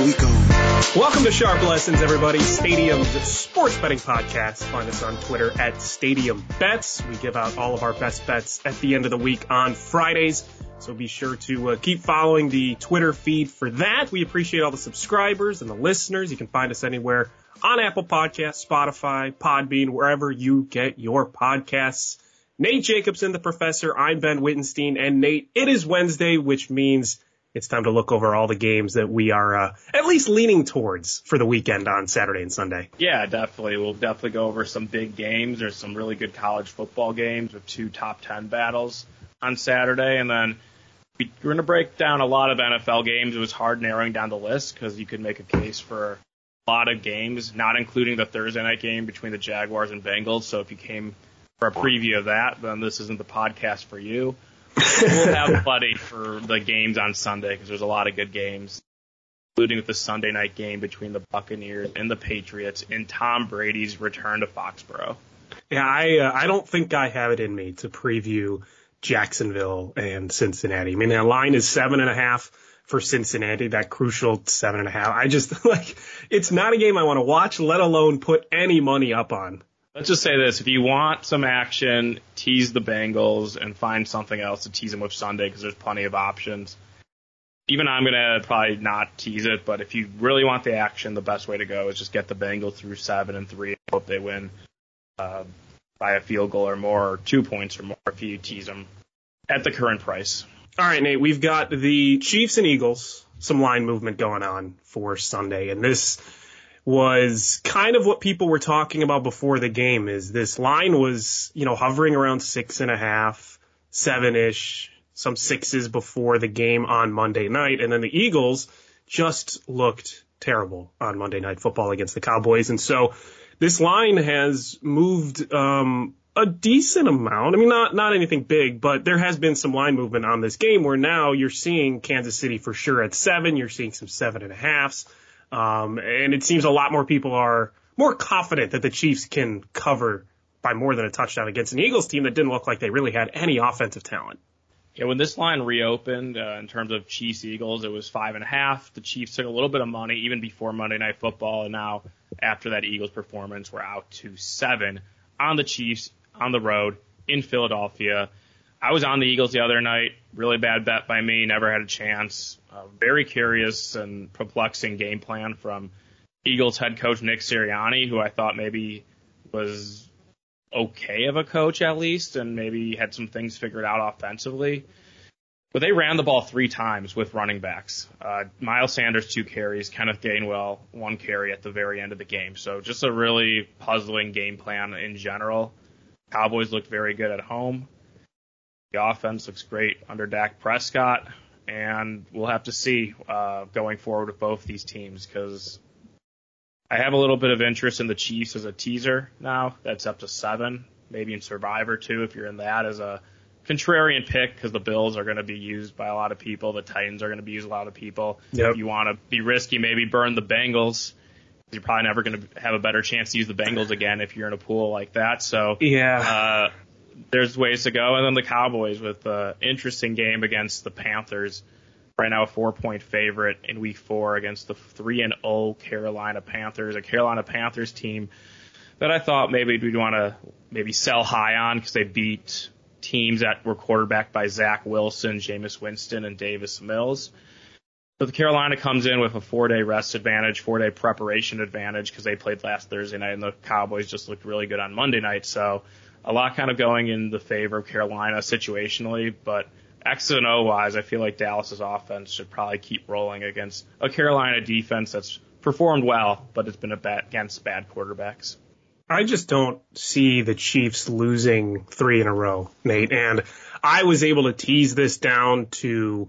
Welcome to Sharp Lessons, everybody. Stadium's sports betting podcast. Find us on Twitter at Stadium Bets. We give out all of our best bets at the end of the week on Fridays. So be sure to uh, keep following the Twitter feed for that. We appreciate all the subscribers and the listeners. You can find us anywhere on Apple Podcasts, Spotify, Podbean, wherever you get your podcasts. Nate Jacobson, the professor. I'm Ben Wittenstein. And Nate, it is Wednesday, which means it's time to look over all the games that we are uh, at least leaning towards for the weekend on Saturday and Sunday. Yeah, definitely. We'll definitely go over some big games. There's some really good college football games with two top 10 battles on Saturday. And then we're going to break down a lot of NFL games. It was hard narrowing down the list because you could make a case for a lot of games, not including the Thursday night game between the Jaguars and Bengals. So if you came for a preview of that, then this isn't the podcast for you we'll have plenty for the games on Sunday because there's a lot of good games, including the Sunday night game between the Buccaneers and the Patriots and Tom Brady's return to Foxborough. Yeah, I uh, I don't think I have it in me to preview Jacksonville and Cincinnati. I mean, their line is seven and a half for Cincinnati, that crucial seven and a half. I just like it's not a game I want to watch, let alone put any money up on. Let's just say this: if you want some action, tease the Bengals and find something else to tease them with Sunday because there's plenty of options. Even I'm gonna probably not tease it, but if you really want the action, the best way to go is just get the Bengals through seven and three. and Hope they win uh, by a field goal or more, or two points or more if you tease them at the current price. All right, Nate, we've got the Chiefs and Eagles, some line movement going on for Sunday, and this was kind of what people were talking about before the game is this line was, you know, hovering around six and a half, seven ish, some sixes before the game on Monday night. And then the Eagles just looked terrible on Monday night football against the Cowboys. And so this line has moved, um, a decent amount. I mean, not, not anything big, but there has been some line movement on this game where now you're seeing Kansas City for sure at seven. You're seeing some seven and a halves. Um, and it seems a lot more people are more confident that the Chiefs can cover by more than a touchdown against an Eagles team that didn't look like they really had any offensive talent. Yeah, when this line reopened uh, in terms of Chiefs Eagles, it was five and a half. The Chiefs took a little bit of money even before Monday Night Football, and now after that Eagles performance, we're out to seven on the Chiefs on the road in Philadelphia. I was on the Eagles the other night. Really bad bet by me. Never had a chance. Uh, very curious and perplexing game plan from Eagles head coach Nick Sirianni, who I thought maybe was okay of a coach at least, and maybe had some things figured out offensively. But they ran the ball three times with running backs. Uh, Miles Sanders two carries, Kenneth Gainwell one carry at the very end of the game. So just a really puzzling game plan in general. Cowboys looked very good at home. The offense looks great under Dak Prescott, and we'll have to see uh, going forward with both these teams because I have a little bit of interest in the Chiefs as a teaser now. That's up to seven, maybe in Survivor too if you're in that as a contrarian pick because the Bills are going to be used by a lot of people. The Titans are going to be used by a lot of people. Yep. If you want to be risky, maybe burn the Bengals. You're probably never going to have a better chance to use the Bengals again if you're in a pool like that. So Yeah. uh, there's ways to go. And then the Cowboys with the interesting game against the Panthers. Right now, a four point favorite in week four against the 3 and 0 Carolina Panthers, a Carolina Panthers team that I thought maybe we'd want to maybe sell high on because they beat teams that were quarterbacked by Zach Wilson, Jameis Winston, and Davis Mills. But the Carolina comes in with a four day rest advantage, four day preparation advantage because they played last Thursday night and the Cowboys just looked really good on Monday night. So a lot kind of going in the favor of Carolina situationally, but X and O wise, I feel like Dallas's offense should probably keep rolling against a Carolina defense that's performed well, but it's been a bad, against bad quarterbacks. I just don't see the Chiefs losing three in a row, Nate. And I was able to tease this down to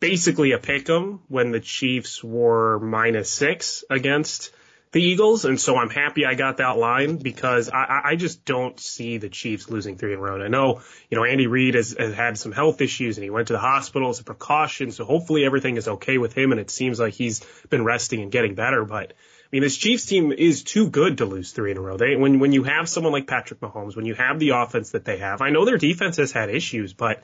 basically a pick 'em when the Chiefs were minus six against the Eagles. And so I'm happy I got that line because I, I just don't see the Chiefs losing three in a row. And I know, you know, Andy Reid has, has had some health issues and he went to the hospital as a precaution. So hopefully everything is okay with him. And it seems like he's been resting and getting better. But I mean, this Chiefs team is too good to lose three in a row. They, when, when you have someone like Patrick Mahomes, when you have the offense that they have, I know their defense has had issues, but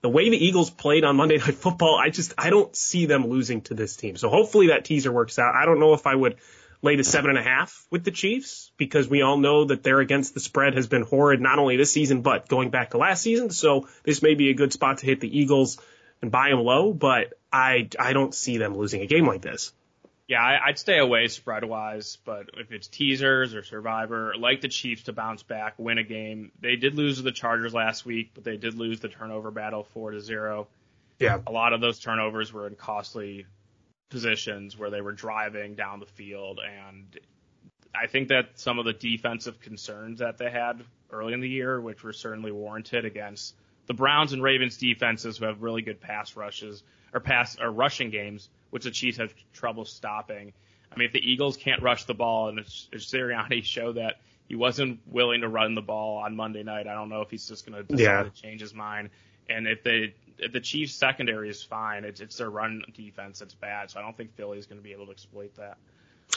the way the Eagles played on Monday Night Football, I just, I don't see them losing to this team. So hopefully that teaser works out. I don't know if I would lay to seven and a half with the Chiefs because we all know that their against the spread has been horrid not only this season, but going back to last season. So this may be a good spot to hit the Eagles and buy them low, but I, I don't see them losing a game like this. Yeah, I, would stay away spread wise, but if it's teasers or Survivor, like the Chiefs to bounce back, win a game. They did lose to the Chargers last week, but they did lose the turnover battle four to zero. Yeah, a lot of those turnovers were in costly positions where they were driving down the field, and I think that some of the defensive concerns that they had early in the year, which were certainly warranted against the Browns and Ravens defenses who have really good pass rushes or pass or rushing games which the Chiefs have trouble stopping. I mean, if the Eagles can't rush the ball, and if Sirianni showed that he wasn't willing to run the ball on Monday night, I don't know if he's just going to decide yeah. to change his mind. And if they the Chiefs secondary is fine, it's it's their run defense that's bad. So I don't think Philly is going to be able to exploit that.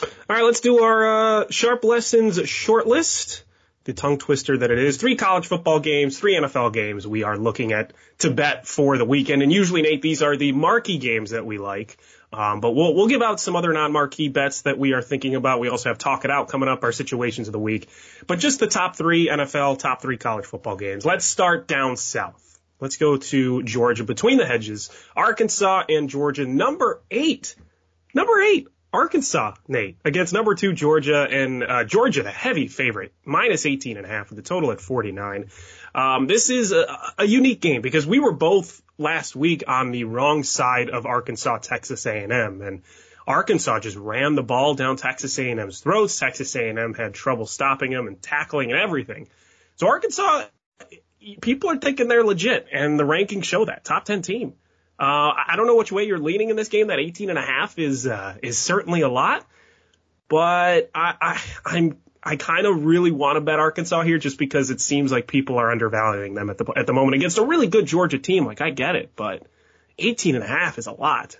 All right, let's do our uh, sharp lessons short list the tongue twister that it is. Three college football games, three NFL games we are looking at to bet for the weekend. And usually, Nate, these are the marquee games that we like. Um, but we'll, we'll give out some other non-marquee bets that we are thinking about. We also have Talk It Out coming up, our situations of the week. But just the top three NFL, top three college football games. Let's start down south. Let's go to Georgia between the hedges. Arkansas and Georgia, number eight. Number eight Arkansas, Nate, against number two Georgia, and uh, Georgia, the heavy favorite, minus 18 and a half with the total at 49. Um, this is a, a unique game because we were both last week on the wrong side of Arkansas, Texas A&M, and Arkansas just ran the ball down Texas A&M's throats. Texas A&M had trouble stopping them and tackling and everything. So Arkansas, people are thinking they're legit, and the rankings show that top 10 team. Uh, I don't know which way you're leaning in this game. That 18 and a half is uh, is certainly a lot, but I, I I'm I kind of really want to bet Arkansas here just because it seems like people are undervaluing them at the at the moment against a really good Georgia team. Like I get it, but 18 and a half is a lot.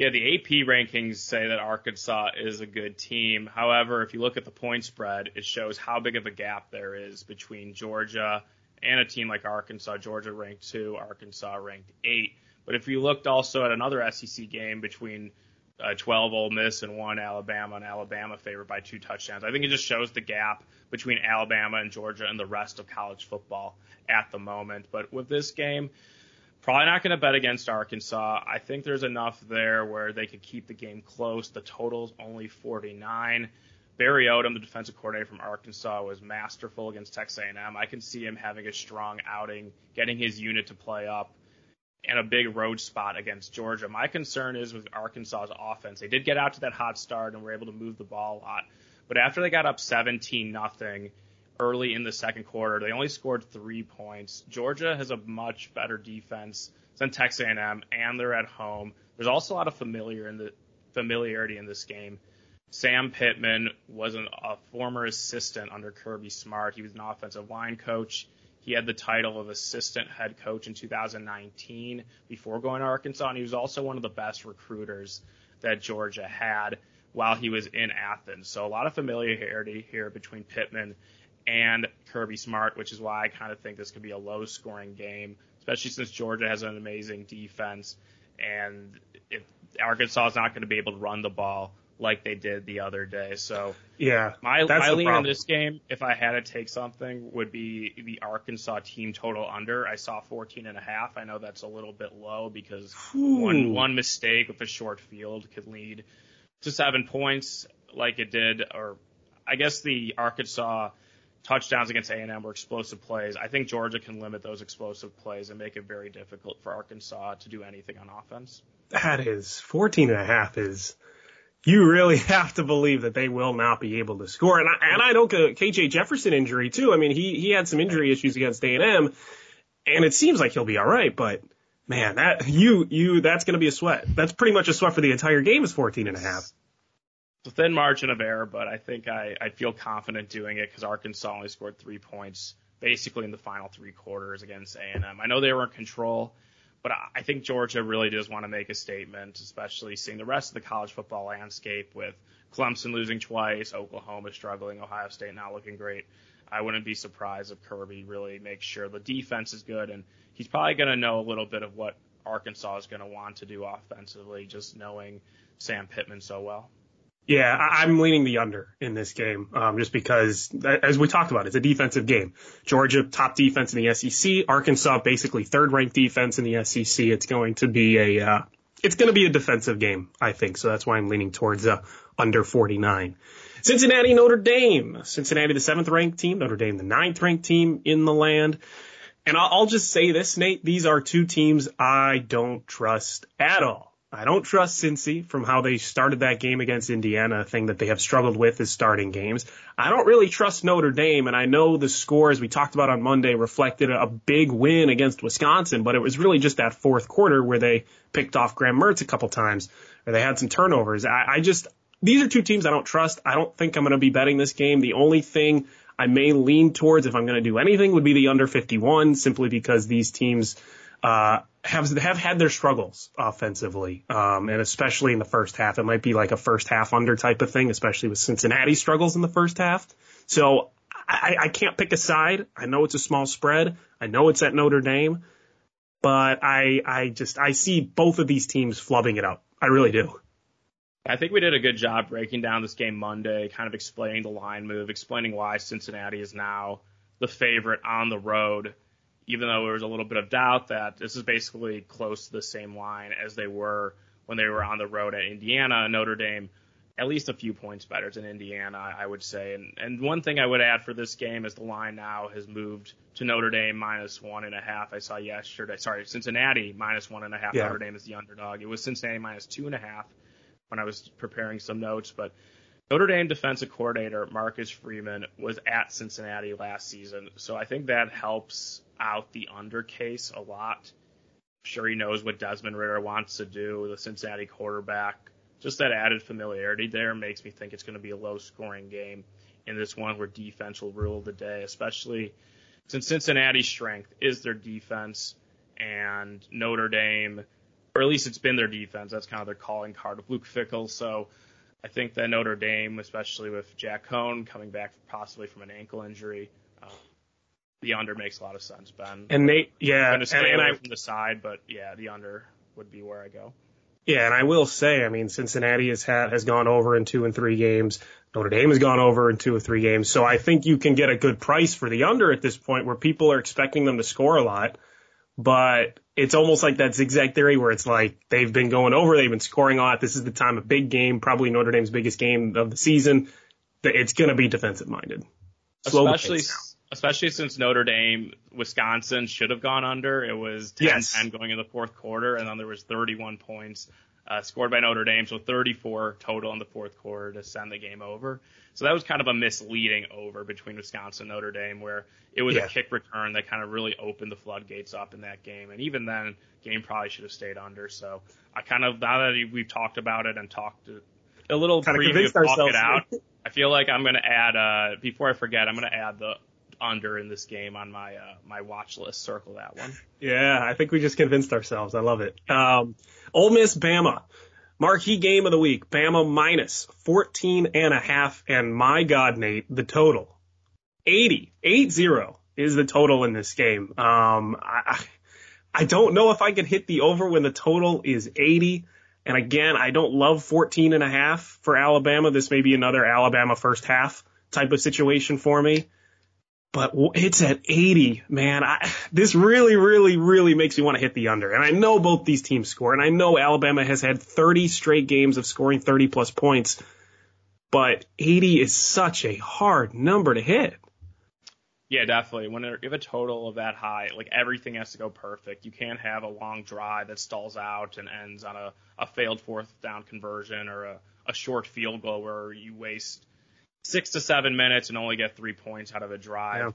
Yeah, the AP rankings say that Arkansas is a good team. However, if you look at the point spread, it shows how big of a gap there is between Georgia and a team like Arkansas, Georgia ranked two, Arkansas ranked eight. But if you looked also at another SEC game between uh, 12 Ole Miss and one Alabama, and Alabama favored by two touchdowns, I think it just shows the gap between Alabama and Georgia and the rest of college football at the moment. But with this game, probably not going to bet against Arkansas. I think there's enough there where they could keep the game close. The total's only 49. Barry Odom, the defensive coordinator from Arkansas, was masterful against Texas A&M. I can see him having a strong outing, getting his unit to play up, and a big road spot against Georgia. My concern is with Arkansas's offense. They did get out to that hot start and were able to move the ball a lot, but after they got up 17 nothing early in the second quarter, they only scored three points. Georgia has a much better defense than Texas A&M, and they're at home. There's also a lot of familiar in the familiarity in this game. Sam Pittman was an, a former assistant under Kirby Smart. He was an offensive line coach. He had the title of assistant head coach in 2019 before going to Arkansas, and he was also one of the best recruiters that Georgia had while he was in Athens. So a lot of familiarity here between Pittman and Kirby Smart, which is why I kind of think this could be a low scoring game, especially since Georgia has an amazing defense. And if Arkansas is not going to be able to run the ball, like they did the other day. So yeah, my my lean in this game, if I had to take something, would be the Arkansas team total under. I saw 14 and a half. I know that's a little bit low because Ooh. one one mistake with a short field could lead to seven points, like it did, or I guess the Arkansas touchdowns against A&M were explosive plays. I think Georgia can limit those explosive plays and make it very difficult for Arkansas to do anything on offense. That is 14 and a half is you really have to believe that they will not be able to score. And I, and I don't get KJ Jefferson injury too. I mean, he, he had some injury issues against A&M and it seems like he'll be all right, but man, that you, you, that's going to be a sweat. That's pretty much a sweat for the entire game is 14 and a half. It's a thin margin of error, but I think I, I feel confident doing it because Arkansas only scored three points basically in the final three quarters against A&M. I know they were in control but I think Georgia really does want to make a statement, especially seeing the rest of the college football landscape with Clemson losing twice, Oklahoma struggling, Ohio State not looking great. I wouldn't be surprised if Kirby really makes sure the defense is good, and he's probably going to know a little bit of what Arkansas is going to want to do offensively, just knowing Sam Pittman so well. Yeah, I'm leaning the under in this game, um, just because, as we talked about, it's a defensive game. Georgia, top defense in the SEC. Arkansas, basically third ranked defense in the SEC. It's going to be a, uh, it's going to be a defensive game, I think. So that's why I'm leaning towards uh, under 49. Cincinnati, Notre Dame. Cincinnati, the seventh ranked team. Notre Dame, the ninth ranked team in the land. And I'll, I'll just say this, Nate. These are two teams I don't trust at all. I don't trust Cincy from how they started that game against Indiana, a thing that they have struggled with is starting games. I don't really trust Notre Dame, and I know the score, as we talked about on Monday, reflected a big win against Wisconsin, but it was really just that fourth quarter where they picked off Graham Mertz a couple times, or they had some turnovers. I, I just, these are two teams I don't trust. I don't think I'm going to be betting this game. The only thing I may lean towards if I'm going to do anything would be the under 51, simply because these teams, uh, have have had their struggles offensively, um, and especially in the first half. It might be like a first half under type of thing, especially with Cincinnati struggles in the first half. So I, I can't pick a side. I know it's a small spread. I know it's at Notre Dame, but I I just I see both of these teams flubbing it up. I really do. I think we did a good job breaking down this game Monday, kind of explaining the line move, explaining why Cincinnati is now the favorite on the road even though there was a little bit of doubt that this is basically close to the same line as they were when they were on the road at Indiana, Notre Dame, at least a few points better than Indiana, I would say. And, and one thing I would add for this game is the line now has moved to Notre Dame minus one and a half. I saw yesterday, sorry, Cincinnati minus one and a half. Yeah. Notre Dame is the underdog. It was Cincinnati minus two and a half when I was preparing some notes, but Notre Dame defensive coordinator Marcus Freeman was at Cincinnati last season, so I think that helps out the under case a lot. I'm sure he knows what Desmond Ridder wants to do, the Cincinnati quarterback. Just that added familiarity there makes me think it's going to be a low scoring game in this one where defense will rule the day, especially since Cincinnati's strength is their defense and Notre Dame, or at least it's been their defense. That's kind of their calling card of Luke Fickell. So I think that Notre Dame, especially with Jack Coan coming back possibly from an ankle injury, uh, the under makes a lot of sense, Ben. And Nate, yeah, and, and I, from the side, but yeah, the under would be where I go. Yeah, and I will say, I mean, Cincinnati has had has gone over in two and three games. Notre Dame has gone over in two or three games. So I think you can get a good price for the under at this point, where people are expecting them to score a lot but it's almost like that zigzag theory where it's like they've been going over, they've been scoring a lot. This is the time, of big game, probably Notre Dame's biggest game of the season. It's going to be defensive minded. Especially, especially since Notre Dame, Wisconsin should have gone under. It was 10 yes. 10 going in the fourth quarter, and then there was 31 points uh, scored by Notre Dame, so 34 total in the fourth quarter to send the game over. So that was kind of a misleading over between Wisconsin and Notre Dame, where it was yeah. a kick return that kind of really opened the floodgates up in that game. And even then, game probably should have stayed under. So I kind of now that we've talked about it and talked a little kind preview of talk it out, I feel like I'm going to add uh, before I forget, I'm going to add the under in this game on my uh, my watch list. Circle that one. Yeah, I think we just convinced ourselves. I love it. Um, Ole Miss, Bama. Marquee game of the week, Bama minus 14 and a half. And my God, Nate, the total 80, 8-0 is the total in this game. Um, I, I don't know if I could hit the over when the total is 80. And again, I don't love 14 and a half for Alabama. This may be another Alabama first half type of situation for me but it's at 80, man. I, this really, really, really makes me want to hit the under. And I know both these teams score, and I know Alabama has had 30 straight games of scoring 30 plus points, but 80 is such a hard number to hit. Yeah, definitely. When you have a total of that high, like everything has to go perfect. You can't have a long drive that stalls out and ends on a, a failed fourth down conversion or a, a a short field goal where you waste six to seven minutes and only get three points out of a drive. Yeah.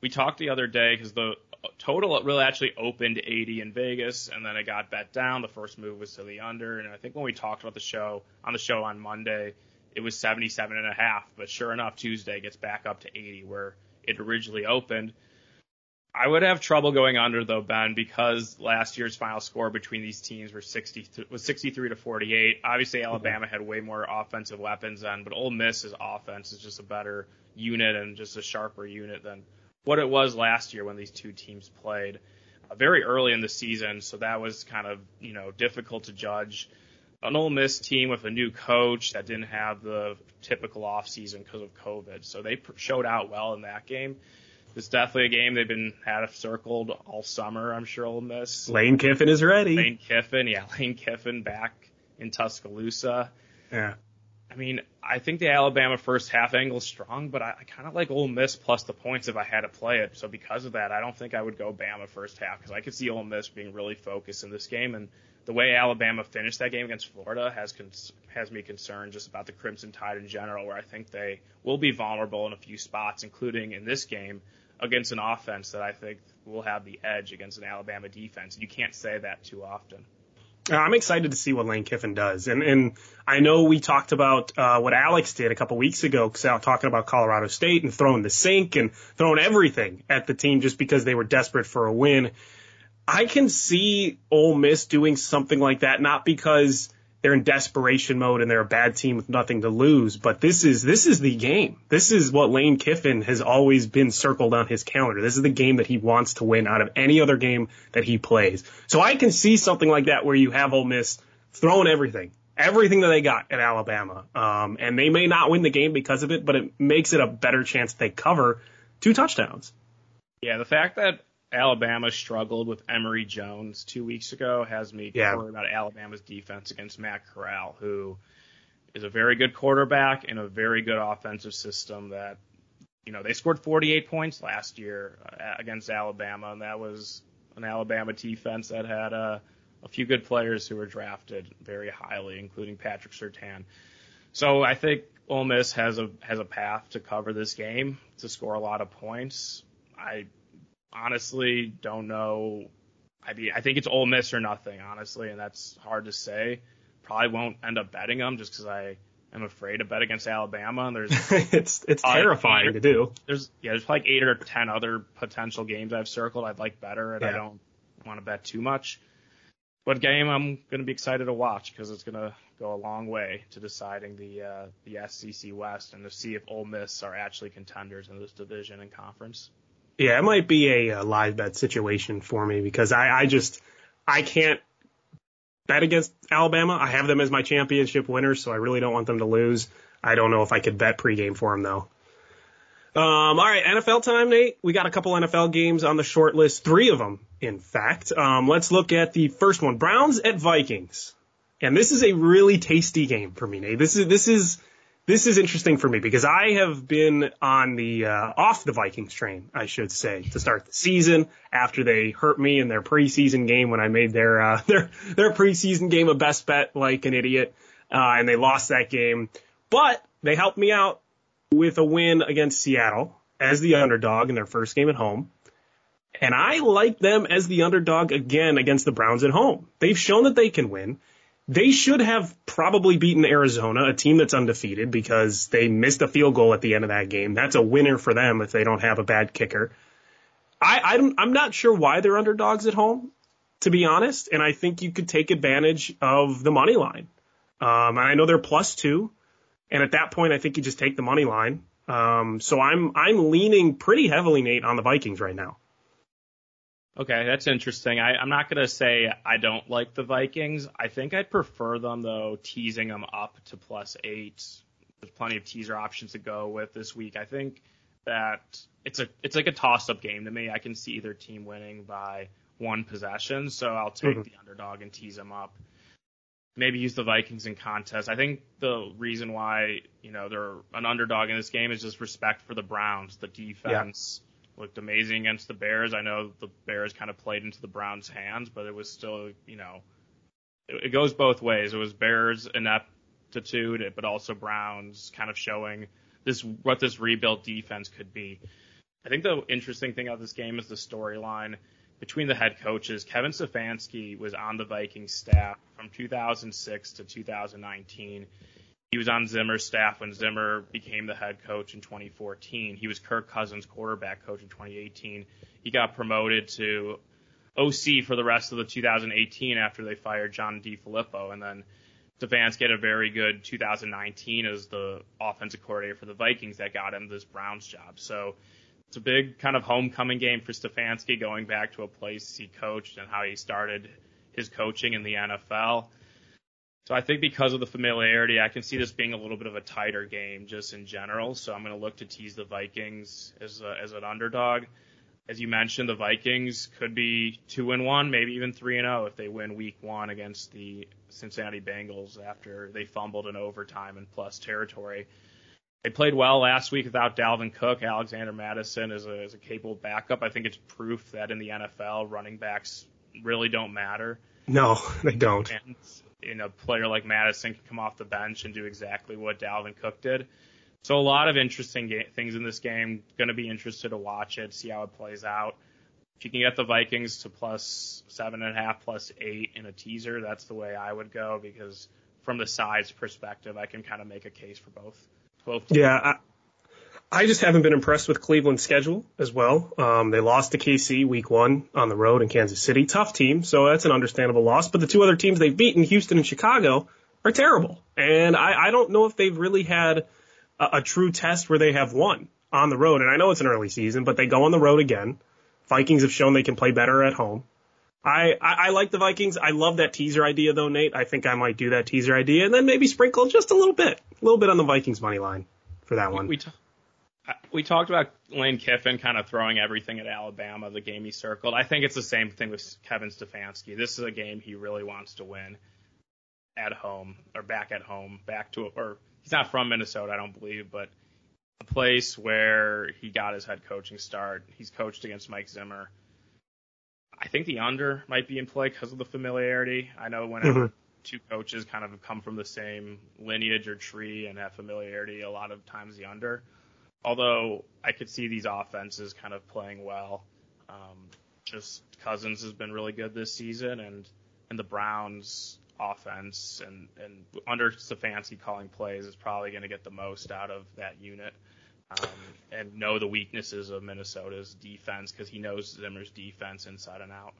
We talked the other day because the total really actually opened 80 in Vegas and then it got bet down. The first move was to the under. And I think when we talked about the show on the show on Monday, it was 77 and a half. But sure enough, Tuesday gets back up to 80 where it originally opened. I would have trouble going under though, Ben, because last year's final score between these teams were 60 was 63 to 48. Obviously. Alabama had way more offensive weapons then, but Ole Miss's offense is just a better unit and just a sharper unit than what it was last year when these two teams played uh, very early in the season. So that was kind of you know difficult to judge. An Ole Miss team with a new coach that didn't have the typical offseason because of COVID, so they showed out well in that game it's definitely a game they've been had circled all summer. I'm sure Ole Miss. Lane Kiffin is ready. Lane Kiffin, yeah, Lane Kiffin back in Tuscaloosa. Yeah. I mean, I think the Alabama first half angle is strong, but I, I kind of like Ole Miss plus the points if I had to play it. So because of that, I don't think I would go Bama first half because I could see Ole Miss being really focused in this game. And the way Alabama finished that game against Florida has cons- has me concerned just about the Crimson Tide in general, where I think they will be vulnerable in a few spots, including in this game against an offense that I think will have the edge against an Alabama defense. You can't say that too often. Uh, I'm excited to see what Lane Kiffin does, and and I know we talked about uh, what Alex did a couple weeks ago, talking about Colorado State and throwing the sink and throwing everything at the team just because they were desperate for a win. I can see Ole Miss doing something like that, not because they're in desperation mode and they're a bad team with nothing to lose. But this is this is the game. This is what Lane Kiffin has always been circled on his calendar. This is the game that he wants to win out of any other game that he plays. So I can see something like that where you have Ole Miss throwing everything, everything that they got at Alabama, um, and they may not win the game because of it, but it makes it a better chance they cover two touchdowns. Yeah, the fact that Alabama struggled with Emory Jones two weeks ago has me yeah. worried about Alabama's defense against Matt Corral, who is a very good quarterback in a very good offensive system that, you know, they scored 48 points last year uh, against Alabama, and that was an Alabama defense that had a, a few good players who were drafted very highly, including Patrick Surtain. So I think Ole Miss has a has a path to cover this game to score a lot of points. I honestly don't know. I mean, I think it's Ole Miss or nothing, honestly, and that's hard to say. Probably won't end up betting them just because I am afraid to bet against Alabama. And there's it's it's uh, terrifying to do. There's yeah, there's like eight or ten other potential games I've circled I'd like better, and yeah. I don't want to bet too much. But game I'm going to be excited to watch because it's going to go a long way to deciding the uh, the SEC West and to see if Ole Miss are actually contenders in this division and conference. Yeah, it might be a, a live bet situation for me because I, I just I can't bet against Alabama. I have them as my championship winners, so I really don't want them to lose. I don't know if I could bet pregame for them though. Um, all right, NFL time, Nate. We got a couple NFL games on the short list, three of them, in fact. Um, let's look at the first one: Browns at Vikings. And this is a really tasty game for me, Nate. This is this is this is interesting for me because I have been on the uh, off the Vikings train, I should say, to start the season after they hurt me in their preseason game when I made their uh, their their preseason game a best bet like an idiot, uh, and they lost that game. But they helped me out with a win against Seattle as the underdog in their first game at home. And I like them as the underdog again against the Browns at home. They've shown that they can win. They should have probably beaten Arizona, a team that's undefeated, because they missed a field goal at the end of that game. That's a winner for them if they don't have a bad kicker. I, I'm, I'm not sure why they're underdogs at home, to be honest, and I think you could take advantage of the money line. Um, and I know they're plus two, and at that point, I think you just take the money line. Um, so I'm I'm leaning pretty heavily, Nate, on the Vikings right now. Okay, that's interesting. I, I'm not going to say I don't like the Vikings. I think I'd prefer them, though, teasing them up to plus eight. There's plenty of teaser options to go with this week. I think that it's a it's like a toss up game to me. I can see either team winning by one possession, so I'll take mm-hmm. the underdog and tease them up. Maybe use the Vikings in contest. I think the reason why you know they're an underdog in this game is just respect for the Browns, the defense. Yeah looked amazing against the Bears. I know the Bears kind of played into the Browns' hands, but it was still, you know, it, it goes both ways. It was Bears ineptitude, but also Browns kind of showing this what this rebuilt defense could be. I think the interesting thing about this game is the storyline between the head coaches. Kevin Stefanski was on the Vikings staff from 2006 to 2019. He was on Zimmer's staff when Zimmer became the head coach in 2014. He was Kirk Cousins' quarterback coach in 2018. He got promoted to OC for the rest of the 2018 after they fired John DeFilippo, and then Stefanski had a very good 2019 as the offensive coordinator for the Vikings that got him this Browns job. So it's a big kind of homecoming game for Stefanski, going back to a place he coached and how he started his coaching in the NFL. So I think because of the familiarity, I can see this being a little bit of a tighter game just in general. So I'm going to look to tease the Vikings as a, as an underdog. As you mentioned, the Vikings could be two and one, maybe even three and zero oh if they win Week One against the Cincinnati Bengals after they fumbled in overtime in plus territory. They played well last week without Dalvin Cook. Alexander Mattison is a, is a capable backup. I think it's proof that in the NFL, running backs really don't matter. No, they don't. And in a player like Mattison can come off the bench and do exactly what Dalvin Cook did. So a lot of interesting ga- things in this game. Going to be interested to watch it, see how it plays out. If you can get the Vikings to plus seven and a half, plus eight in a teaser, that's the way I would go because from the size perspective, I can kind of make a case for both. Both. Yeah, I, just haven't been impressed with Cleveland's schedule as well. Um, they lost to KC week one on the road in Kansas City. Tough team, so that's an understandable loss. But the two other teams they've beaten, Houston and Chicago, are terrible. And I, I don't know if they've really had a, a true test where they have won on the road. And I know it's an early season, but they go on the road again. Vikings have shown they can play better at home. I, I, I like the Vikings. I love that teaser idea though, Nate. I think I might do that teaser idea and then maybe sprinkle just a little bit, a little bit on the Vikings money line for that one. We, t- we talked about Lane Kiffin kind of throwing everything at Alabama, the game he circled. I think it's the same thing with Kevin Stefanski. This is a game he really wants to win at home or back at home, back to or he's not from Minnesota, I don't believe, but a place where he got his head coaching start. He's coached against Mike Zimmer. I think the under might be in play because of the familiarity. I know whenever mm-hmm. two coaches kind of come from the same lineage or tree and have familiarity, a lot of times the under. Although I could see these offenses kind of playing well. Um, just Cousins has been really good this season, and and the Browns offense and and under Stefanski calling plays is probably going to get the most out of that unit. Um, and know the weaknesses of Minnesota's defense because he knows Zimmer's defense inside and out.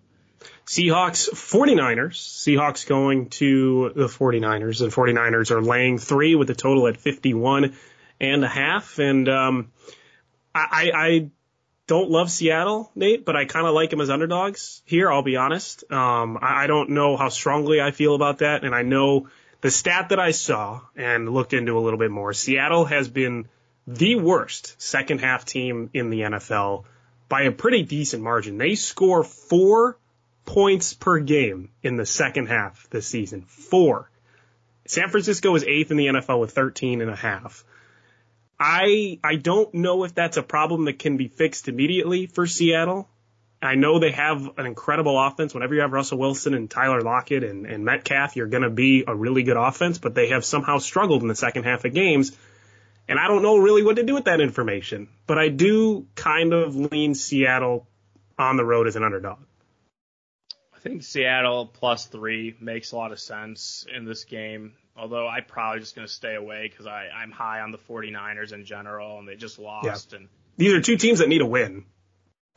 Seahawks, 49ers. Seahawks going to the 49ers. and 49ers are laying three with a total at 51 and a half. And um, I, I don't love Seattle, Nate, but I kind of like them as underdogs here. I'll be honest. Um, I, I don't know how strongly I feel about that, and I know the stat that I saw and looked into a little bit more. Seattle has been the worst second half team in the NFL by a pretty decent margin. They score four points per game in the second half this season. Four. San Francisco is eighth in the NFL with 13 and a half. I I don't know if that's a problem that can be fixed immediately for Seattle. I know they have an incredible offense. Whenever you have Russell Wilson and Tyler Lockett and, and Metcalf, you're going to be a really good offense, but they have somehow struggled in the second half of games. And I don't know really what to do with that information, but I do kind of lean Seattle on the road as an underdog. I think Seattle plus three makes a lot of sense in this game although I'm probably just going to stay away because I'm high on the 49ers in general, and they just lost. Yeah. And these are two teams that need a win.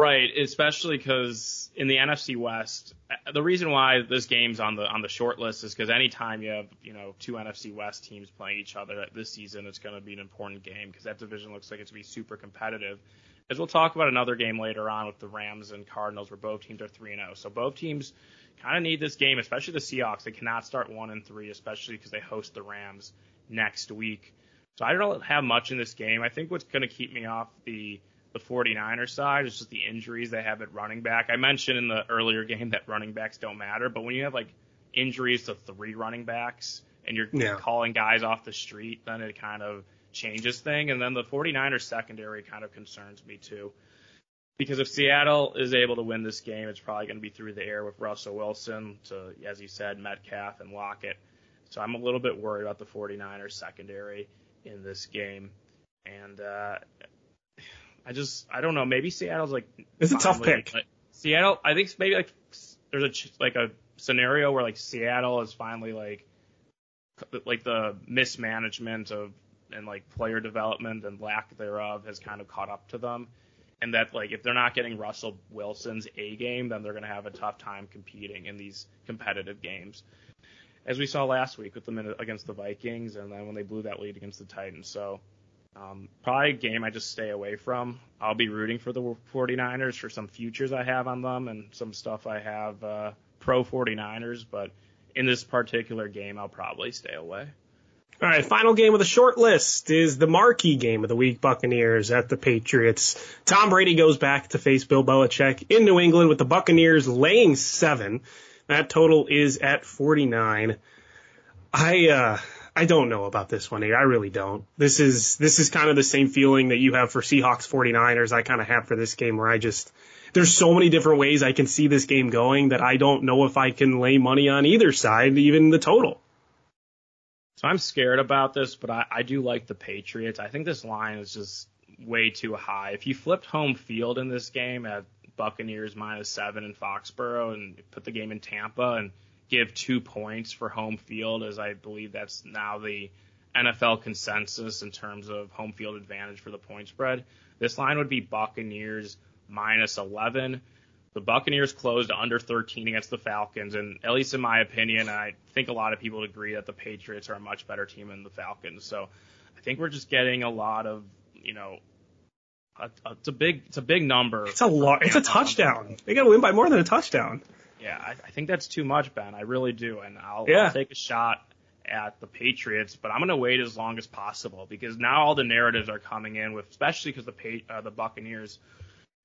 Right, especially because in the NFC West, uh, the reason why this game's on the on the short list is because anytime you have you know two NFC West teams playing each other this season, it's going to be an important game because that division looks like it's going to be super competitive. As we'll talk about another game later on with the Rams and Cardinals, where both teams are three and zero. Oh. So both teams kind of need this game, especially the Seahawks. They cannot start one and three, especially because they host the Rams next week. So I don't have much in this game. I think what's going to keep me off the the 49ers side is just the injuries they have at running back. I mentioned in the earlier game that running backs don't matter, but when you have like injuries to three running backs and you're yeah. calling guys off the street, then it kind of changes thing. And then the 49ers secondary kind of concerns me too. Because if Seattle is able to win this game, it's probably going to be through the air with Russell Wilson to, as you said, Metcalf and Lockett. So I'm a little bit worried about the 49ers secondary in this game. And uh, I just I don't know. Maybe Seattle's like it's a tough pick. Seattle, I think maybe like there's a like a scenario where like Seattle is finally like like the mismanagement of and like player development and lack thereof has kind of caught up to them. And that like if they're not getting Russell Wilson's A game, then they're going to have a tough time competing in these competitive games, as we saw last week with them against the Vikings, and then when they blew that lead against the Titans. So um, probably a game I just stay away from. I'll be rooting for the 49ers for some futures I have on them and some stuff I have uh, pro 49ers, but in this particular game, I'll probably stay away. All right, final game of the short list is the marquee game of the week, Buccaneers at the Patriots. Tom Brady goes back to face Bill Belichick in New England with the Buccaneers laying seven. That total is at 49. I, uh, I don't know about this one. I really don't. This is, this is kind of the same feeling that you have for Seahawks 49ers. I kind of have for this game where I just, there's so many different ways I can see this game going that I don't know if I can lay money on either side, even the total. So I'm scared about this, but I, I do like the Patriots. I think this line is just way too high. If you flipped home field in this game at Buccaneers minus seven in Foxborough and put the game in Tampa and give two points for home field, as I believe that's now the NFL consensus in terms of home field advantage for the point spread, this line would be Buccaneers minus 11 the Buccaneers closed under 13 against the Falcons, and at least in my opinion, I think a lot of people agree that the Patriots are a much better team than the Falcons. So I think we're just getting a lot of, you know, a, a, it's a big, it's a big number. It's a lot. It's a touchdown. They got to win by more than a touchdown. Yeah, I, I think that's too much, Ben. I really do, and I'll, yeah. I'll take a shot at the Patriots, but I'm going to wait as long as possible because now all the narratives are coming in with, especially because the uh, the Buccaneers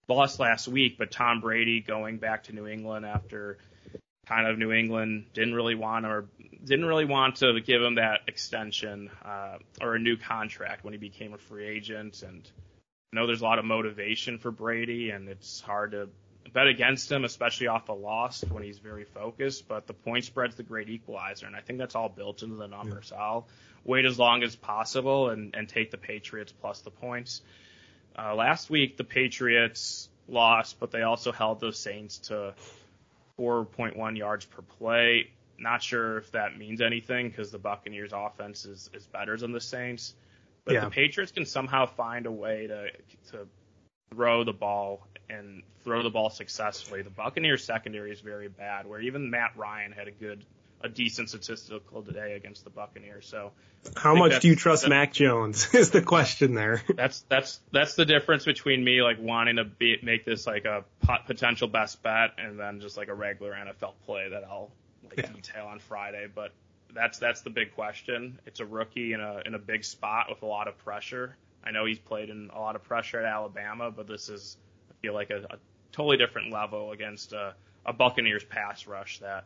lost last week, but Tom Brady going back to New England after kind of New England didn't really want or didn't really want to give him that extension uh, or a new contract when he became a free agent. And I know there's a lot of motivation for Brady, and it's hard to bet against him, especially off a loss when he's very focused. But the point spread's the great equalizer, and I think that's all built into the number. Yeah. I'll wait as long as possible and, and take the Patriots plus the points. Uh, last week, the Patriots lost, but they also held the Saints to 4.1 yards per play. Not sure if that means anything because the Buccaneers' offense is, is better than the Saints. But yeah. the Patriots can somehow find a way to to throw the ball and throw the ball successfully. The Buccaneers secondary is very bad, where even Matt Ryan had a good a decent statistical today against the Buccaneers. So, how much do you trust Mac Jones? Is the question there? That's that's that's the difference between me like wanting to be, make this like a potential best bet and then just like a regular NFL play that I'll like yeah. detail on Friday. But that's that's the big question. It's a rookie in a in a big spot with a lot of pressure. I know he's played in a lot of pressure at Alabama, but this is I feel like a, a totally different level against a, a Buccaneers pass rush that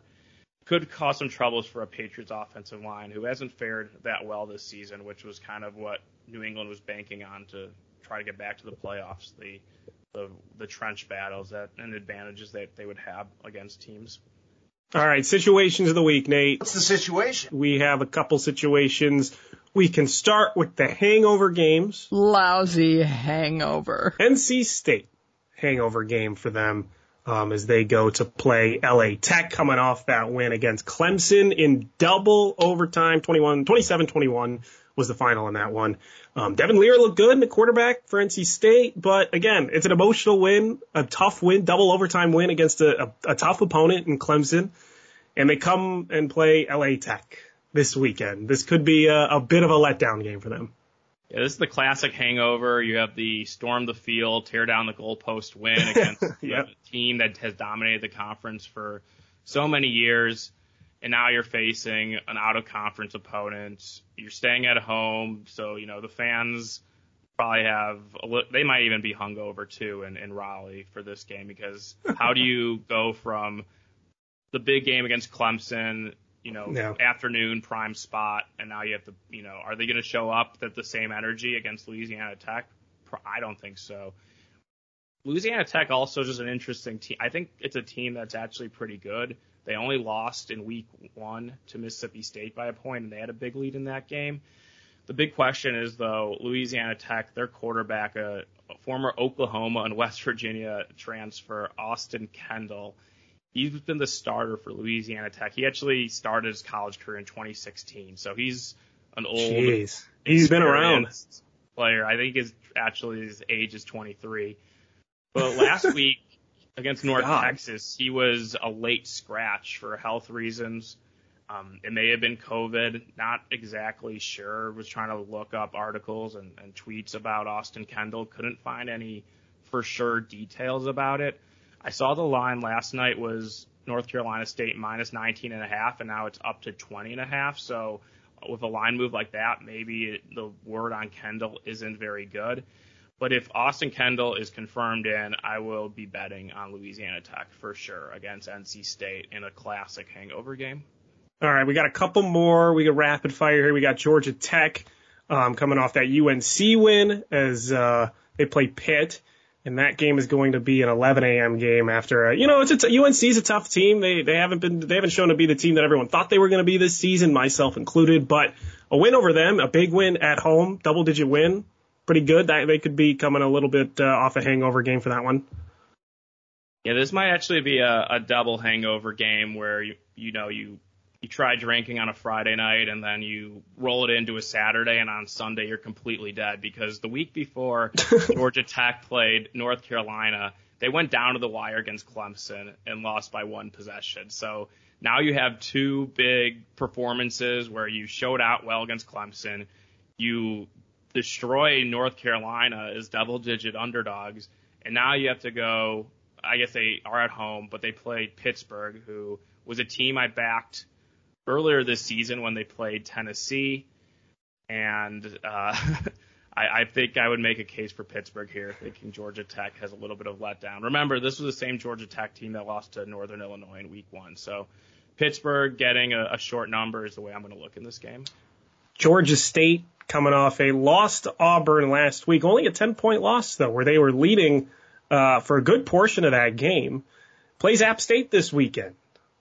could cause some troubles for a Patriots offensive line who hasn't fared that well this season, which was kind of what New England was banking on to try to get back to the playoffs. The the, the trench battles that and advantages that they would have against teams. All right, situations of the week, Nate. What's the situation? We have a couple situations. We can start with the hangover games. Lousy hangover. NC State hangover game for them um, as they go to play LA Tech coming off that win against Clemson in double overtime, 21, 27-21 was the final in that one. Um, Devin Leary looked good in the quarterback for NC State, but again, it's an emotional win, a tough win, double overtime win against a, a, a tough opponent in Clemson. And they come and play LA Tech this weekend. This could be a, a bit of a letdown game for them. Yeah, this is the classic hangover. You have the storm the field, tear down the goalpost win against yep. a team that has dominated the conference for so many years. And now you're facing an out of conference opponent. You're staying at home. So, you know, the fans probably have, a li- they might even be hungover too in, in Raleigh for this game because how do you go from the big game against Clemson you know, yeah. afternoon prime spot, and now you have to, you know, are they going to show up at the same energy against Louisiana Tech? I don't think so. Louisiana Tech also just an interesting team. I think it's a team that's actually pretty good. They only lost in week one to Mississippi State by a point, and they had a big lead in that game. The big question is though, Louisiana Tech, their quarterback, a, a former Oklahoma and West Virginia transfer, Austin Kendall, he's been the starter for Louisiana Tech. He actually started his college career in 2016, so he's an old. Jeez. He's been around. Player, I think his actually his age is 23. But last week against North God. Texas, he was a late scratch for health reasons. Um, it may have been COVID, not exactly sure. Was trying to look up articles and, and tweets about Austin Kendall, couldn't find any for sure details about it. I saw the line last night was North Carolina State minus 19 and a half, and now it's up to 20 and a half. So with a line move like that, maybe the word on Kendall isn't very good. But if Austin Kendall is confirmed in, I will be betting on Louisiana Tech for sure against NC State in a classic hangover game. All right, we got a couple more. We got rapid fire here. We got Georgia Tech um, coming off that UNC win as uh, they play Pitt, and that game is going to be an 11 a.m. game. After a, you know, it's a t- UNC is a tough team. They they haven't been they haven't shown to be the team that everyone thought they were going to be this season, myself included. But a win over them, a big win at home, double digit win, pretty good. That they could be coming a little bit uh, off a hangover game for that one. Yeah, this might actually be a, a double hangover game where you you know you you try drinking on a Friday night and then you roll it into a Saturday and on Sunday you're completely dead because the week before Georgia Tech played North Carolina, they went down to the wire against Clemson and lost by one possession. So now you have two big performances where you showed out well against Clemson. You destroy North Carolina as double digit underdogs. And now you have to go, I guess they are at home, but they played Pittsburgh, who was a team I backed earlier this season when they played Tennessee. And uh, I, I think I would make a case for Pittsburgh here, thinking Georgia Tech has a little bit of letdown. Remember, this was the same Georgia Tech team that lost to Northern Illinois in week one. So Pittsburgh getting a, a short number is the way I'm going to look in this game. Georgia State coming off a loss to Auburn last week, only a 10 point loss though, where they were leading uh, for a good portion of that game. Plays App State this weekend.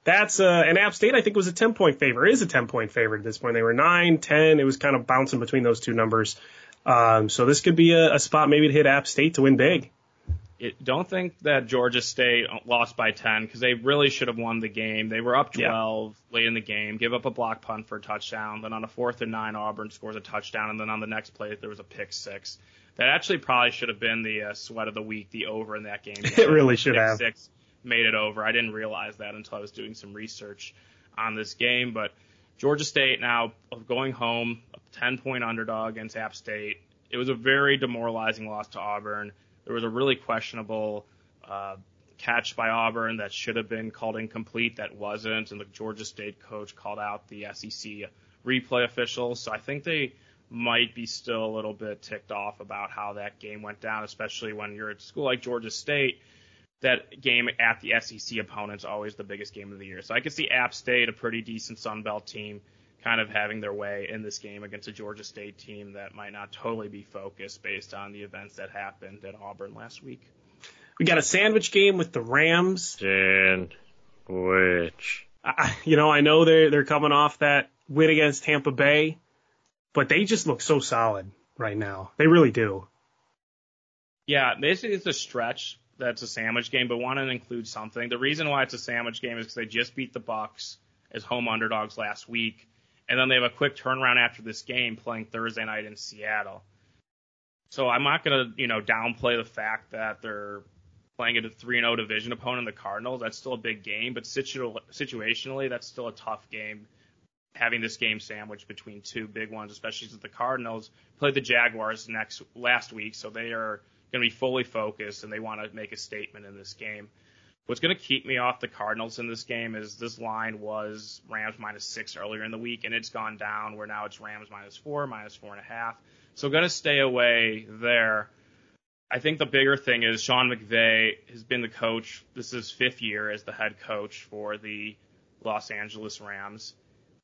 That's uh, and App State I think was a 10 point favorite. Is a 10 point favorite at this point. They were 9, 10. It was kind of bouncing between those two numbers. Um, so this could be a, a spot maybe to hit App State to win big. It, don't think that Georgia State lost by 10 because they really should have won the game. They were up 12 yeah. late in the game, give up a block punt for a touchdown. Then on a fourth and nine, Auburn scores a touchdown, and then on the next play there was a pick six. That actually probably should have been the uh, sweat of the week, the over in that game. it really should have. Six made it over. I didn't realize that until I was doing some research on this game, but Georgia State now going home, a 10 point underdog against App State. It was a very demoralizing loss to Auburn. There was a really questionable uh, catch by Auburn that should have been called incomplete that wasn't, and the Georgia State coach called out the SEC replay officials. So I think they might be still a little bit ticked off about how that game went down, especially when you're at a school like Georgia State. That game at the SEC opponent's always the biggest game of the year. So I could see App State, a pretty decent Sun Belt team, kind of having their way in this game against a Georgia State team that might not totally be focused based on the events that happened at Auburn last week. We got a sandwich game with the Rams. Sandwich. I, you know, I know they're they're coming off that win against Tampa Bay, but they just look so solid right now. They really do. Yeah, basically it's a stretch that's a sandwich game, but want to include something. The reason why it's a sandwich game is because they just beat the Bucks as home underdogs last week, and then they have a quick turnaround after this game playing Thursday night in Seattle. So I'm not to, you know, downplay the fact that they're playing a 3-0 division opponent, the Cardinals. That's still a big game, but situ- situationally, that's still a tough game. Having this game sandwiched between two big ones, especially since the Cardinals played the Jaguars next last week, so they are going to be fully focused and they want to make a statement in this game. What's going to keep me off the Cardinals in this game is this line was Rams minus six earlier in the week, and it's gone down where now it's Rams minus four, minus four and a half. So going to stay away there. I think the bigger thing is Sean McVay has been the coach. This is fifth year as the head coach for the Los Angeles Rams.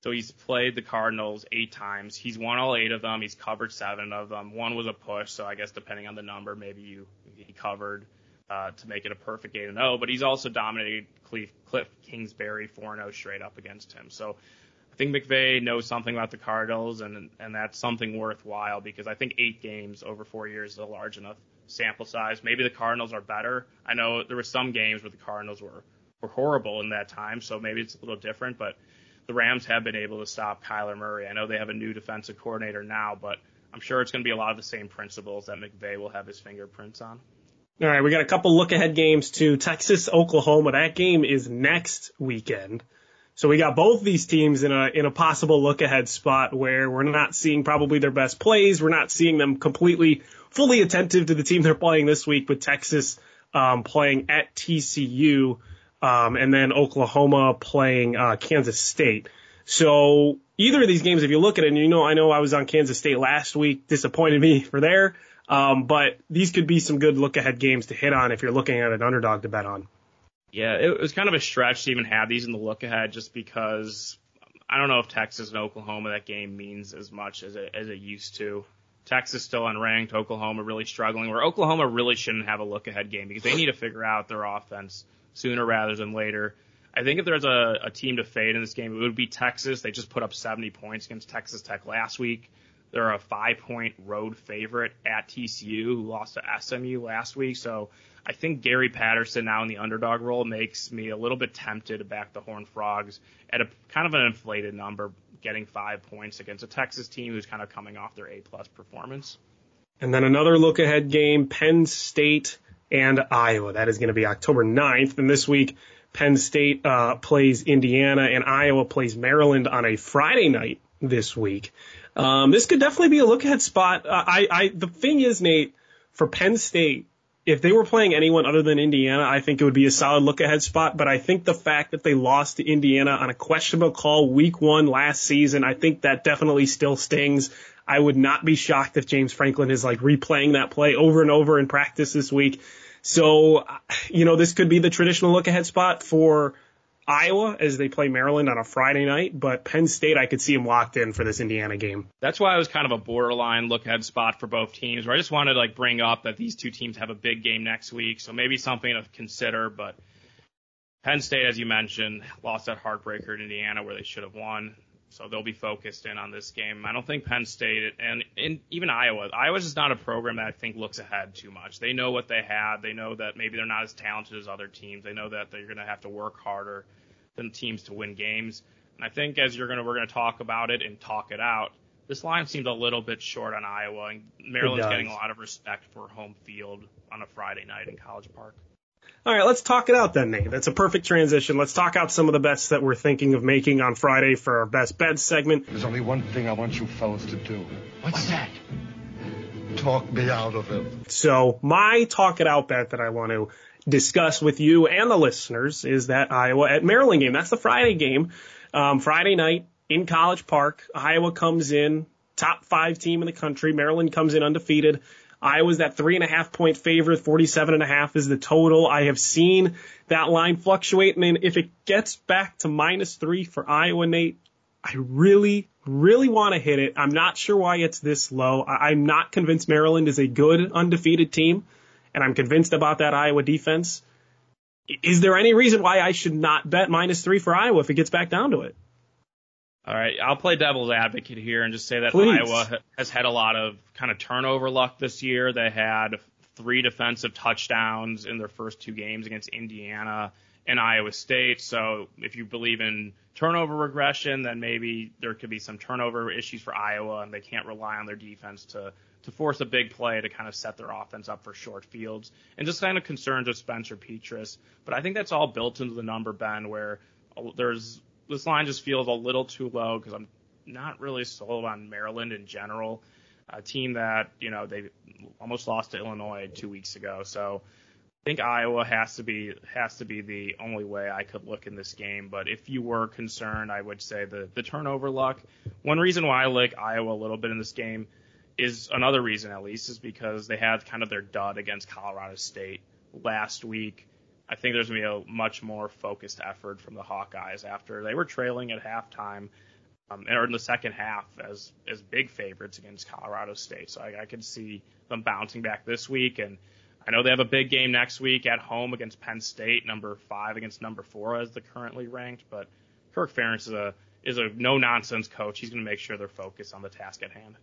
So he's played the Cardinals eight times. He's won all eight of them. He's covered seven of them. One was a push, so I guess depending on the number, maybe you he covered uh, to make it a perfect game and know. But he's also dominated Cliff, Cliff Kingsbury four and zero straight up against him. So I think McVay knows something about the Cardinals, and and that's something worthwhile because I think eight games over four years is a large enough sample size. Maybe the Cardinals are better. I know there were some games where the Cardinals were were horrible in that time, so maybe it's a little different. But the Rams have been able to stop Kyler Murray. I know they have a new defensive coordinator now, but I'm sure it's going to be a lot of the same principles that McVay will have his fingerprints on. All right, we got a couple look ahead games to Texas, Oklahoma. That game is next weekend. So we got both these teams in a in a possible look ahead spot where we're not seeing probably their best plays. We're not seeing them completely fully attentive to the team they're playing this week with Texas um, playing at TCU um, and then Oklahoma playing uh, Kansas State. So either of these games, if you look at it, and you know, I know I was on Kansas State last week, disappointed me for there. Um, but these could be some good look ahead games to hit on if you're looking at an underdog to bet on. Yeah, it was kind of a stretch to even have these in the look ahead just because I don't know if Texas and Oklahoma that game means as much as it, as it used to. Texas still unranked, Oklahoma really struggling, where Oklahoma really shouldn't have a look ahead game because they need to figure out their offense sooner rather than later. I think if there's a, a team to fade in this game, it would be Texas. They just put up 70 points against Texas Tech last week. They're a five point road favorite at TCU who lost to SMU last week. So I think Gary Patterson now in the underdog role makes me a little bit tempted to back the Horned Frogs at a kind of an inflated number, getting five points against a Texas team who's kind of coming off their A plus performance. And then another look ahead game, Penn State and Iowa. That is going to be October 9th. And this week, Penn State uh, plays Indiana and Iowa plays Maryland on a Friday night this week. Um, this could definitely be a look ahead spot. Uh, I, I, the thing is, Nate, for Penn State, if they were playing anyone other than Indiana, I think it would be a solid look ahead spot. But I think the fact that they lost to Indiana on a questionable call week one last season, I think that definitely still stings. I would not be shocked if James Franklin is like replaying that play over and over in practice this week. So, you know, this could be the traditional look ahead spot for Iowa as they play Maryland on a Friday night, but Penn State, I could see them locked in for this Indiana game. That's why I was kind of a borderline look ahead spot for both teams, where I just wanted to like bring up that these two teams have a big game next week, so maybe something to consider. But Penn State, as you mentioned, lost that heartbreaker in Indiana where they should have won so they'll be focused in on this game. I don't think Penn State and, and even Iowa. Iowa's just not a program that I think looks ahead too much. They know what they have. They know that maybe they're not as talented as other teams. They know that they're going to have to work harder than teams to win games. And I think as you're going to we're going to talk about it and talk it out. This line seems a little bit short on Iowa, and Maryland's getting a lot of respect for home field on a Friday night in College Park. All right, let's talk it out then, Nate. That's a perfect transition. Let's talk out some of the bets that we're thinking of making on Friday for our best bets segment. There's only one thing I want you fellas to do. What's that? Talk me out of it. So my talk it out bet that I want to discuss with you and the listeners is that Iowa at Maryland game. That's the Friday game. Um, Friday night in College Park. Iowa comes in top five team in the country. Maryland comes in undefeated. Iowa's that three and a half point favorite. 47 and a half is the total. I have seen that line fluctuate. And if it gets back to minus three for Iowa, Nate, I really, really want to hit it. I'm not sure why it's this low. I'm not convinced Maryland is a good undefeated team, and I'm convinced about that Iowa defense. Is there any reason why I should not bet minus three for Iowa if it gets back down to it? All right, I'll play devil's advocate here and just say that Please. Iowa has had a lot of kind of turnover luck this year. They had three defensive touchdowns in their first two games against Indiana and Iowa State. So if you believe in turnover regression, then maybe there could be some turnover issues for Iowa, and they can't rely on their defense to to force a big play to kind of set their offense up for short fields, and just kind of concerns with Spencer Petras. But I think that's all built into the number, Ben, where uh, there's this line just feels a little too low because I'm not really sold on Maryland in general, a team that you know they almost lost to Illinois two weeks ago. So I think Iowa has to be has to be the only way I could look in this game. But if you were concerned, I would say the the turnover luck. One reason why I like Iowa a little bit in this game is another reason at least is because they had kind of their dud against Colorado State last week. I think there's going to be a much more focused effort from the Hawkeyes after they were trailing at halftime, um, or in the second half as as big favorites against Colorado State. So I, I could see them bouncing back this week, and I know they have a big game next week at home against Penn State, number five against number four as the currently ranked. But Kirk Ferentz is a is a no nonsense coach. He's going to make sure they're focused on the task at hand.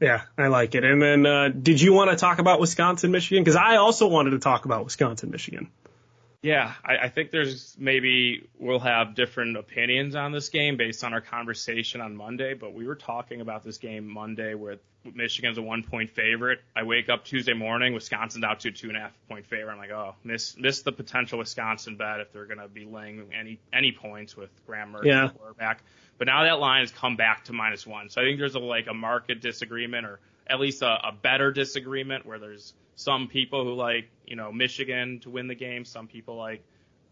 Yeah, I like it. And then, uh, did you want to talk about Wisconsin, Michigan? Because I also wanted to talk about Wisconsin, Michigan. Yeah, I, I think there's maybe we'll have different opinions on this game based on our conversation on Monday, but we were talking about this game Monday where Michigan's a one point favorite. I wake up Tuesday morning, Wisconsin's out to a two and a half point favorite. I'm like, oh, miss miss the potential Wisconsin bet if they're gonna be laying any any points with Graham Mertz Yeah. quarterback. But now that line has come back to minus one. So I think there's a like a market disagreement or at least a, a better disagreement where there's some people who like, you know, Michigan to win the game, some people like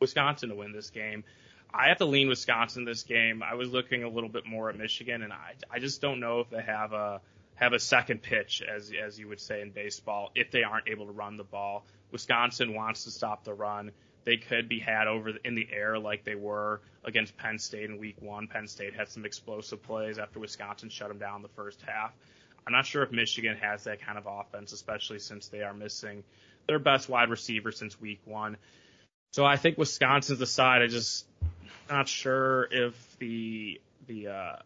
Wisconsin to win this game. I have to lean Wisconsin this game. I was looking a little bit more at Michigan and I I just don't know if they have a have a second pitch as as you would say in baseball if they aren't able to run the ball. Wisconsin wants to stop the run. They could be had over in the air like they were against Penn State in week 1. Penn State had some explosive plays after Wisconsin shut them down the first half. I'm not sure if Michigan has that kind of offense, especially since they are missing their best wide receiver since week one. So I think Wisconsin's the side. I just not sure if the the uh,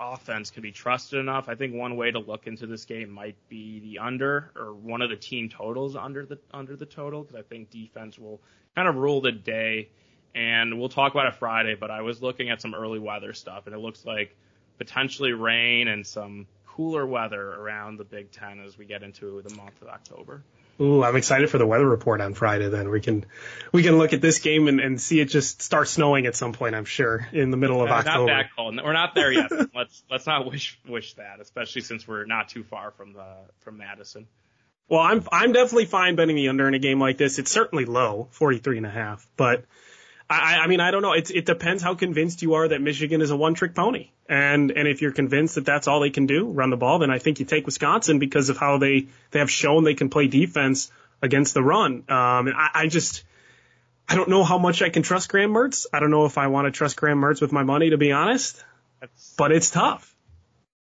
offense can be trusted enough. I think one way to look into this game might be the under or one of the team totals under the under the total because I think defense will kind of rule the day. And we'll talk about it Friday. But I was looking at some early weather stuff, and it looks like potentially rain and some cooler weather around the Big Ten as we get into the month of October. Ooh, I'm excited for the weather report on Friday. Then we can we can look at this game and, and see it just start snowing at some point. I'm sure in the middle of Uh, October. Not that cold. We're not there yet. let's let's not wish wish that, especially since we're not too far from the from Madison. Well, I'm I'm definitely fine betting the under in a game like this. It's certainly low, 43 and a half, but I, I mean, I don't know. It, it depends how convinced you are that Michigan is a one-trick pony, and and if you're convinced that that's all they can do, run the ball, then I think you take Wisconsin because of how they they have shown they can play defense against the run. Um, and I, I just I don't know how much I can trust Graham Mertz. I don't know if I want to trust Graham Mertz with my money, to be honest, That's, but it's tough.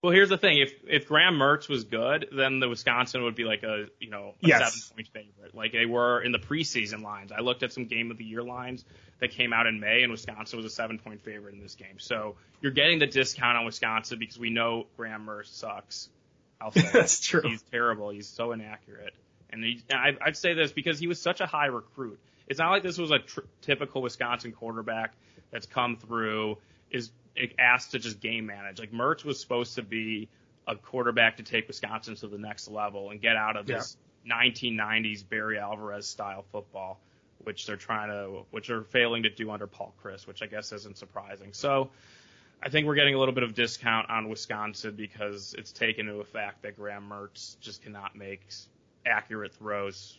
Well, here's the thing: if if Graham Mertz was good, then the Wisconsin would be like a you know a Yes. seven point favorite, like they were in the preseason lines. I looked at some game of the year lines that came out in May, and Wisconsin was a seven point favorite in this game. So you're getting the discount on Wisconsin because we know Graham Mertz sucks. I'll say. That's true. He's terrible. He's so inaccurate. And he, I, I'd say this because he was such a high recruit. It's not like this was a tr- typical Wisconsin quarterback that's come through is asked to just game manage. Like Mertz was supposed to be a quarterback to take Wisconsin to the next level and get out of this 1990s Barry Alvarez style football, which they're trying to, which they're failing to do under Paul Chryst, which I guess isn't surprising. So. I think we're getting a little bit of discount on Wisconsin because it's taken into effect that Graham Mertz just cannot make accurate throws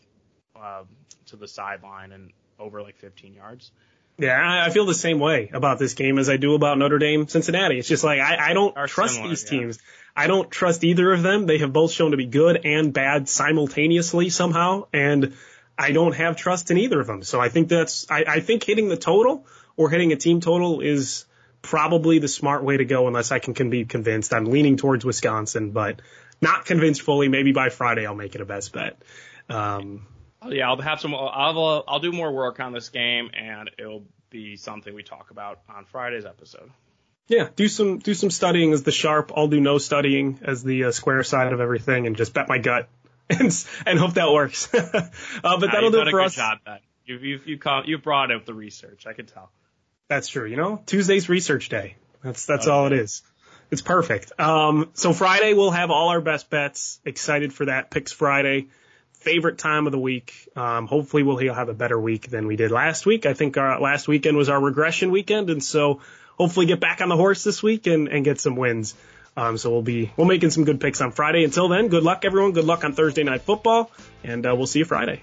uh, to the sideline and over like 15 yards. Yeah, I feel the same way about this game as I do about Notre Dame Cincinnati. It's just like I, I don't Are trust similar, these yeah. teams. I don't trust either of them. They have both shown to be good and bad simultaneously somehow, and I don't have trust in either of them. So I think that's I, I think hitting the total or hitting a team total is probably the smart way to go unless I can, can be convinced. I'm leaning towards Wisconsin, but not convinced fully. Maybe by Friday I'll make it a best bet. Um, yeah, I'll have some. I'll I'll do more work on this game, and it'll be something we talk about on Friday's episode. Yeah, do some do some studying as the sharp. I'll do no studying as the uh, square side of everything, and just bet my gut and and hope that works. uh, but Nah, that'll do it a for good us. job, you've you call, you've brought out the research. I can tell. That's true. You know, Tuesday's research day. That's that's Okay. all it is. It's perfect. Um, so Friday we'll have all our best bets. Excited for that. Picks Friday. Favorite time of the week. Um, hopefully we'll have a better week than we did last week. I think our last weekend was our regression weekend, and so hopefully get back on the horse this week and, and get some wins. Um, so we'll be we'll making some good picks on Friday. Until then, good luck everyone. Good luck on Thursday night football, and uh, we'll see you Friday.